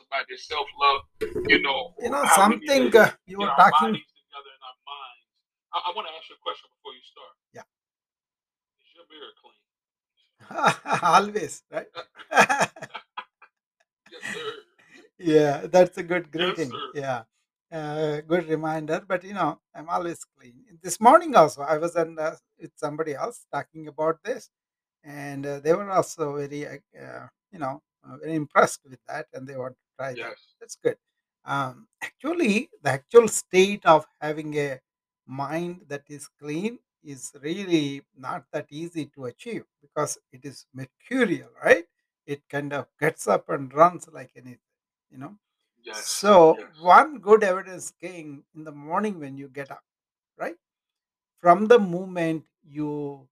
about this self love. You know, You know, something uh, you were talking. together and our minds. I, I want to ask you a question before you start. Yeah. Is your mirror clean? Always, right? Yes, sir. yeah, that's a good greeting. sir. Yeah, uh, good reminder. But you know, I'm always clean. This morning also, I was on, uh, with somebody else talking about this, and uh, they were also very, uh, uh, you know, very impressed with that, and they want to try that. Yes. That's good. Um, actually, the actual state of having a mind that is clean is really not that easy to achieve because it is mercurial, right? It kind of gets up and runs like anything, you know. Yes. So, Yes. one good evidence came in the morning when you get up, right? From the moment you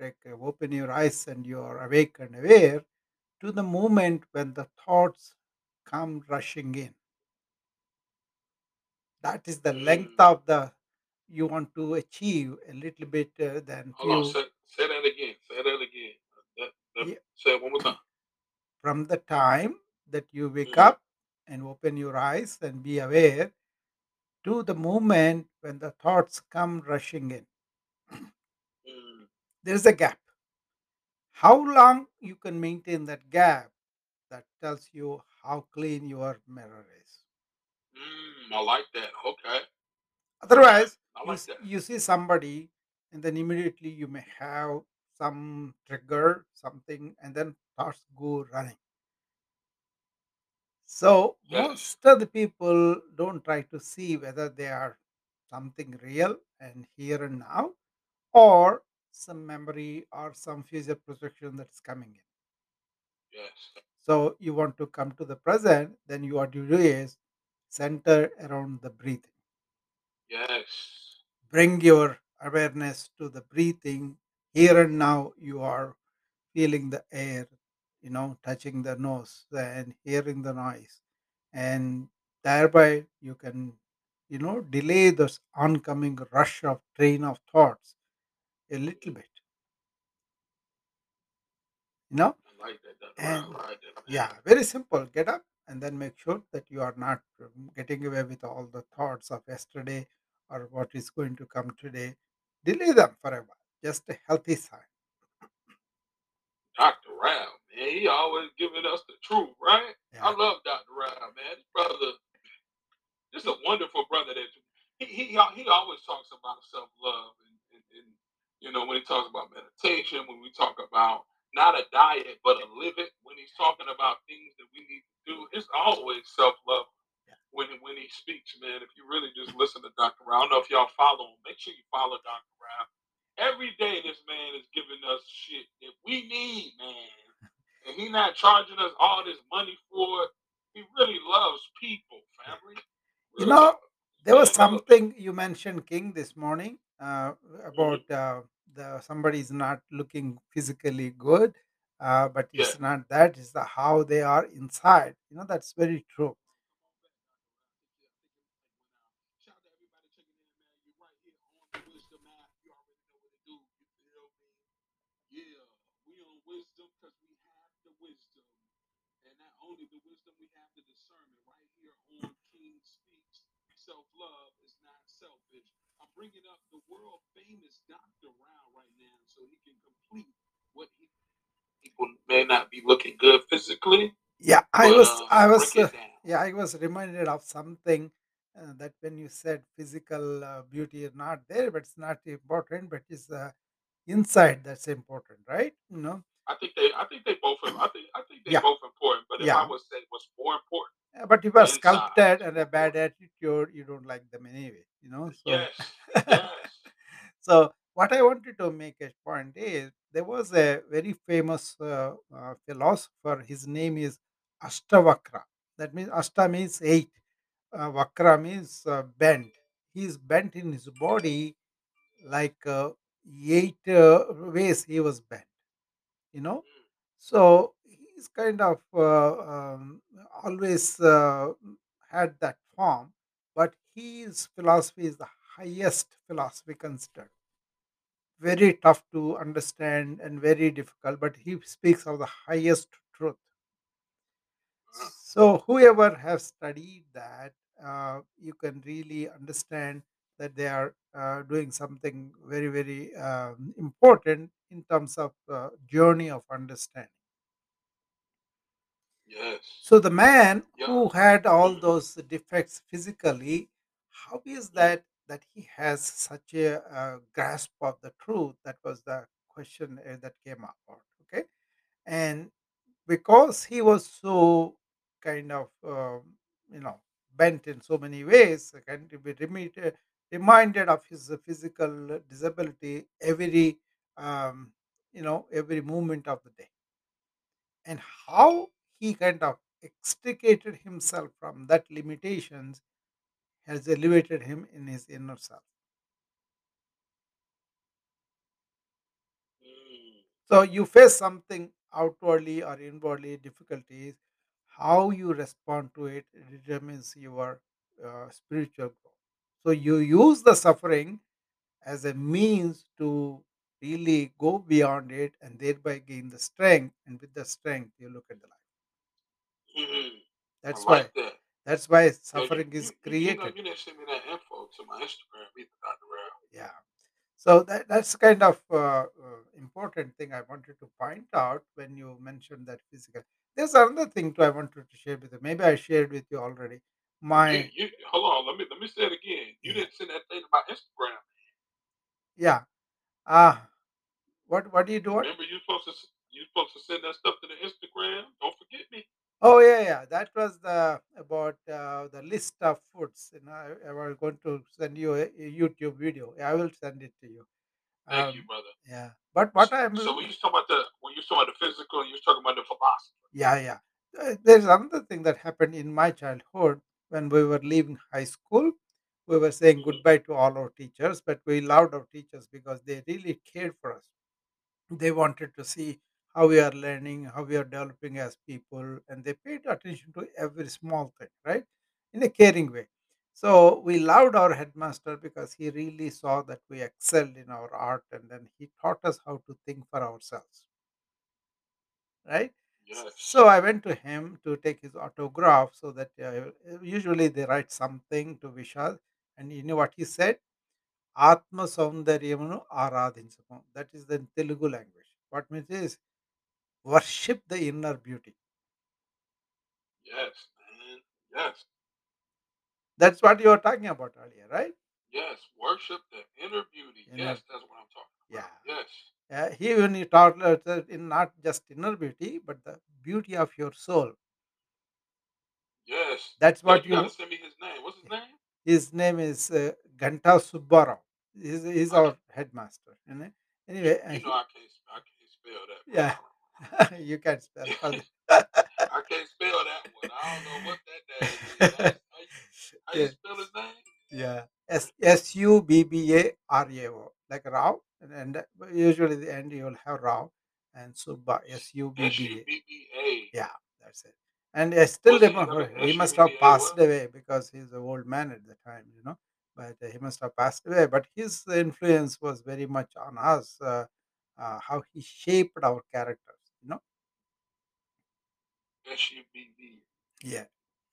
like uh, open your eyes and you are awake and aware to the moment when the thoughts come rushing in. That is the length Mm. of the you want to achieve a little bit uh, than Hold on. few Say, say that again. Say that again. That, that, yeah, say it one more time. from the time that you wake hmm up and open your eyes and be aware to the moment when the thoughts come rushing in. Mm. There is a gap. How long you can maintain that gap that tells you how clean your mirror is. Mm, I like that. Okay. Otherwise, I you like s- that. you see somebody and then immediately you may have some trigger, something, and then thoughts go running. So Yes. most of the people don't try to see whether they are something real and here and now or some memory or some future projection that's coming in. Yes. So you want to come to the present, then you what you do is center around the breathing. Yes. Bring your awareness to the breathing. Here and now you are feeling the air, you know, touching the nose and hearing the noise. And thereby you can, you know, delay this oncoming rush of train of thoughts a little bit, you know. Like that, Dr. Brown. And like yeah, very simple. Get up and then make sure that you are not um, getting away with all the thoughts of yesterday or what is going to come today. Delay them forever. Just a healthy sign. Dr. Rao, man, he always giving us the truth, right? I love Dr. Rao, man. This brother, this is a wonderful brother that he he, he always talks about self love you know when he talks about meditation, when we talk about not a diet but a living, when he's talking about things that we need to do, it's always self love when he- when he speaks, man. If you really just listen to Dr. Rao, I don't know if y'all follow him. Make sure you follow Dr. Rao. Every day, this man is giving us shit that we need, man. And he not charging us all this money for it. He really loves people, family. You know, there was something you mentioned, King, this morning uh, hmm about uh, the somebody is not looking physically good, uh, but Yeah. it's not that; it's the how they are inside. You know, that's very true. Shout out to everybody checking in, man. You're right here on the Wisdom app. You already know what to do. You feel me? Yeah. We on wisdom because we have the wisdom. And not only the wisdom, we have the discernment right here on King Speaks. Self love is not selfish. I'm bringing up the world famous Dr. Rao right now so he can complete what he people may not be looking good physically, Yeah, I but was, uh, I was, uh, yeah, I was reminded of something uh, that when you said physical uh, beauty is not there, but it's not important, but it's uh, inside that's important, right? You know, I think they I think they both I think I think they yeah, both important, but if I yeah. would say what's more important, Uh, But if you are sculpted and a bad attitude, you don't like them anyway, you know. So, Yes. Yes. so what I wanted to make a point is there was a very famous uh, uh, philosopher. His name is Ashtavakra. That means Ashta means eight, uh, Vakra means uh, bent. He is bent in his body like uh, eight uh, ways he was bent, you know. Mm. So he's kind of uh, um, always uh, had that form, his philosophy is the highest philosophy considered. Very tough to understand and very difficult, but he speaks of the highest truth. So whoever has studied that, uh, you can really understand that they are uh, doing something very very um, important in terms of uh, journey of understanding. Yes. So the man Yeah. who had all those defects physically, how is that that he has such a, uh grasp of the truth? That was the question uh, that came up. Okay, and because he was so kind of um, you know bent in so many ways, can be remit- reminded of his physical disability every um, you know every moment of the day and how he kind of extricated himself from that limitations has elevated him in his inner self. So you face something outwardly or inwardly difficulties how you respond to it determines your uh, spiritual growth. So you use the suffering as a means to really go beyond it and thereby gain the strength and with the strength you look at the life. Hmm I that's like why that. That's why Yo, you, suffering is you, you know, created you didn't send me that info to my Instagram either, Dr. Yeah So that, that's kind of uh, uh, important thing I wanted to point out when you mentioned that physical. There's another thing too I wanted to share with you. Maybe I shared with you already. You, My you, hold on. Let me, let me say it again. You yeah didn't send that thing to my Instagram. yeah ah what what do you do? Remember, you supposed to, s- you supposed to send that stuff to the Instagram. Don't forget me. Oh yeah yeah that was the about uh, the list of foods. You know I, I was going to send you a, a YouTube video. I will send it to you. Thank you, Um, brother. yeah, but what I'm So when you talking about the, when you talking about the physical, you was talking about the philosopher. Yeah, yeah. Uh, There's another thing that happened in my childhood when we were leaving high school. We were saying hmm goodbye to all our teachers, but we loved our teachers because they really cared for us. They wanted to see how we are learning, how we are developing as people, and they paid attention to every small thing, right? In a caring way. So we loved our headmaster because he really saw that we excelled in our art and then he taught us how to think for ourselves right? Yes. So I went to him to take his autograph so that uh, usually they write something to Vishal. And you know what he said? Atma Aradhinsamu. That is the Telugu language. What means is worship the inner beauty. Yes, man. Yes. That's what you were talking about earlier, right? Yes. Worship the inner beauty. Inner, Yes, that's what I'm talking yeah. Yes. Uh, he even he taught us that in not just inner beauty, but the beauty of your soul. Yes. That's Yo, what you you send me his name. What's his name? His name is uh, Ganta Subbarao. He's, he's can, our headmaster. You know? Anyway, uh, you know he, I can't I can't spell that, yeah, brother. you can't spell I can't spell that one. I don't know what that name is. How you, how you, how you yeah, spell his name? yeah. S S U B B A R A O, like Rao, and, and usually the end you will have Rao and Subba S U B B A. B B A. Yeah, that's it. And I still What's the end of remember he must have passed away because he's an old man at the time, you know. But he must have passed away. But his influence was very much on us. Uh, uh, how he shaped our characters, you know. S U B B. Yeah.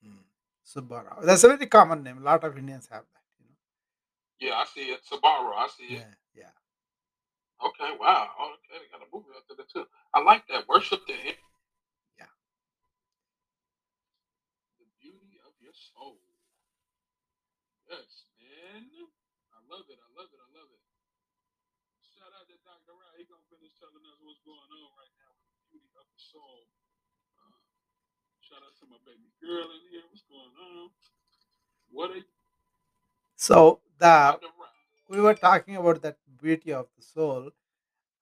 Mm. Subbarao. That's a very common name. A lot of Indians have that, you know. Yeah, I see it. Sabaro. I see it. Yeah, yeah, Okay. Wow. Oh, okay. They got a movie out there too. I like that. Worship the, yeah. the beauty of your soul. Yes, man. I love it. I love it. I love it. Shout out to Dr. Rao. He gonna finish telling us what's going on right now beauty of the soul. Uh, shout out to my baby girl in here. What's going on? What a So the we were talking about that beauty of the soul.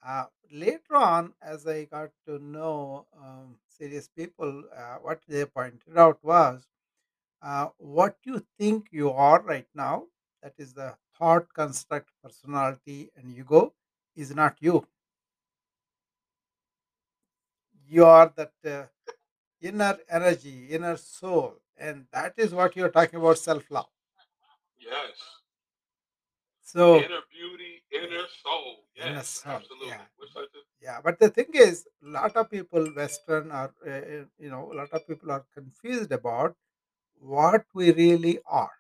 Uh, later on, as I got to know um, serious people, uh, what they pointed out was uh, what you think you are right now, that is the thought, construct, personality, and ego, is not you. You are that uh, inner energy, inner soul, and that is what you're talking about self love. Yes. So Inner beauty, inner soul. inner Yes, soul. absolutely. Yeah, yeah, but the thing is, a lot of people, Western are, uh, uh, you know, a lot of people are confused about what we really are.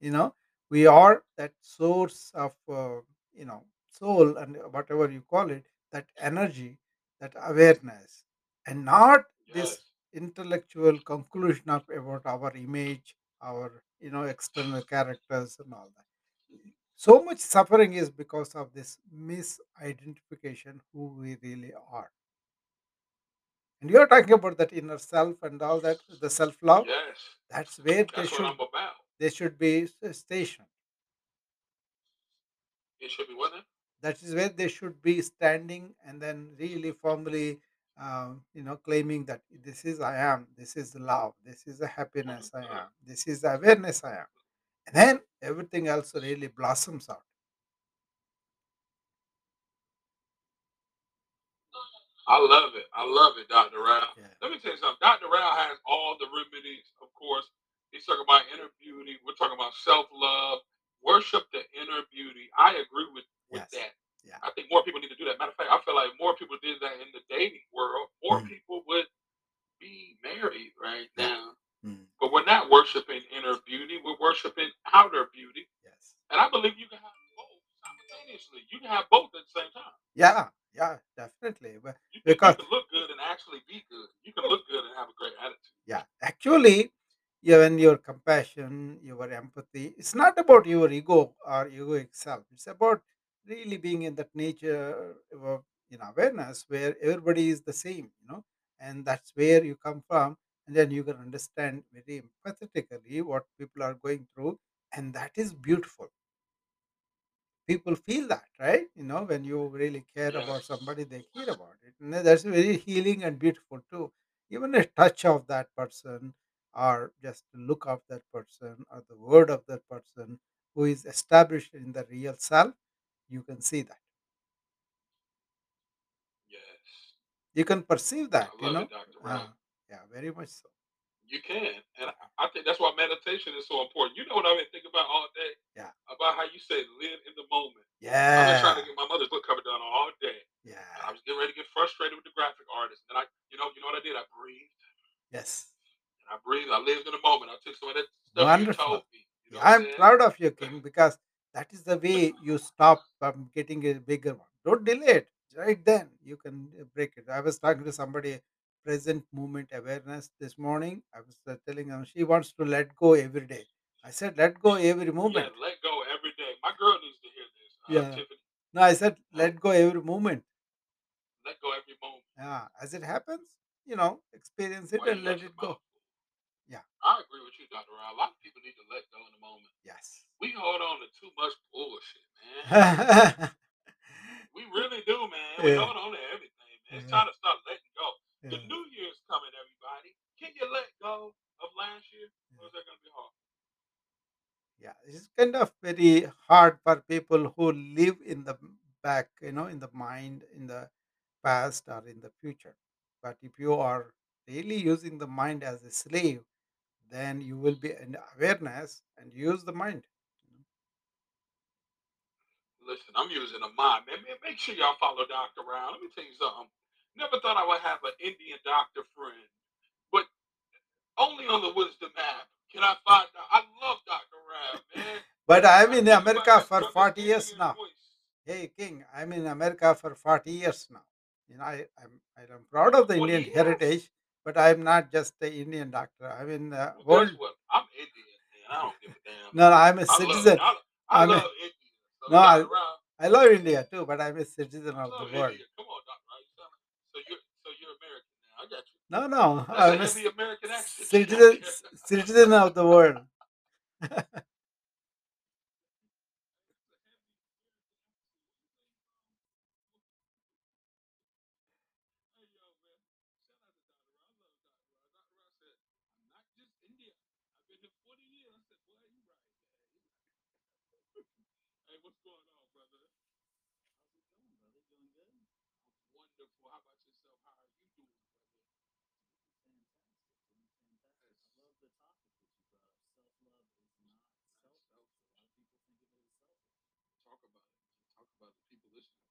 You know, we are that source of, uh, you know, soul and whatever you call it, that energy, that awareness, and not this Yes. intellectual conclusion of about our image, our, you know, external characters and all that so much suffering is because of this misidentification who we really are and you're talking about that inner self and all that the self love Yes. that's where they That's what should I'm about. they should be s- stationed It should be what now? That is where they should be standing and then really firmly um, you know claiming that this is i am this is love this is the happiness i am this is the awareness i am and then everything else really blossoms out I love it. I love it, Dr. Rao. yeah Let me tell you something. Dr. Rao has all the remedies, of course. He's talking about inner beauty. We're talking about self-love. Worship the inner beauty. I agree with, with yes that. yeah I think more people need to do that. Matter of fact, I feel like more people did that in the dating world, more Mm, people would be married right now. Mm, But we're not worshiping inner beauty. We're worshiping outer beauty. yes And I believe you can have both simultaneously. You can have both at the same time. Yeah, yeah, definitely. But You can you because can look good and actually be good. You can look good and have a great attitude. yeah, actually, even your compassion, your empathy, it's not about your ego or egoic self. It's about really being in that nature of know awareness where everybody is the same, you know, and that's where you come from, and then you can understand very empathetically what people are going through, and that is beautiful. People feel that right? You know when you really care about somebody they care about it and that's very healing and beautiful too. Even a touch of that person or just the look of that person or the word of that person who is established in the real self you can see that Yes. you can perceive that I you know it, uh, yeah very much so You can. And I think that's why meditation is so important. You know what I've been thinking about all day? yeah About how you say live in the moment. Yeah i've been trying to get my mother's book cover done all day. And I was getting ready to get frustrated with the graphic artist. And I you know, you know what I did? I breathed yes and I breathed. I lived in the moment. i took some of that stuff Wonderful. you told me you know I'm, I'm proud of you, King, because that is the way you stop from getting a bigger one. Don't delay it. Right then, you can uh, break it. I was talking to somebody, present moment awareness this morning. I was uh, telling them she wants to let go every day. I said, let go every Yeah, moment. let go every day. My girl needs to hear this, uh, Yeah. Tiffany. No, I said, let go every moment. let go every moment. Yeah. As it happens, you know, experience it Boy, and let it go. mouthful. Yeah. I agree with you, Dr. Rao. A lot of people need to let go in the moment. Yes. Hold on to too much bullshit, man. We really do, man. We yeah. hold on to everything, man. It's Yeah. time to start letting go. Yeah. The new year's coming, everybody. Can you let go of last year? Or is that going to be hard? yeah it's kind of very hard for people who live in the back you know in the mind in the past or in the future but if you are really using the mind as a slave then you will be in awareness and use the mind Listen, I'm using a mind, man. Man, Make sure y'all follow Dr. Rao. Let me tell you something. Never thought I would have an Indian doctor friend, but only on the Wisdom app can I find out. I love Dr. Rao, man. but i'm in america for 40 years now voice. hey king i'm in america for 40 years now you know I, i'm i'm proud of the 40 indian heritage but i'm not just the indian doctor i'm in the Well, world what? I'm Indian, man. I don't give a damn. no, no i'm a I love citizen I, I i'm a love India. So, no I. Rao, I love India too, but I'm a citizen of the world. India. Come on, Dr. Rao. You sound like, so you're so you're American now. I got you. No, no, I'm a American accent citizen, citizen of the world. Hey, what's going on, brother? How's it going, brother? Doing good? Wonderful. How about yourself? How are you doing, brother? Doing fantastic. Doing fantastic. Yes. I love the topic that you brought up. Self love is not, selfish. selfish. A lot of people think of it as selfish. Talk about it. Talk about the People listening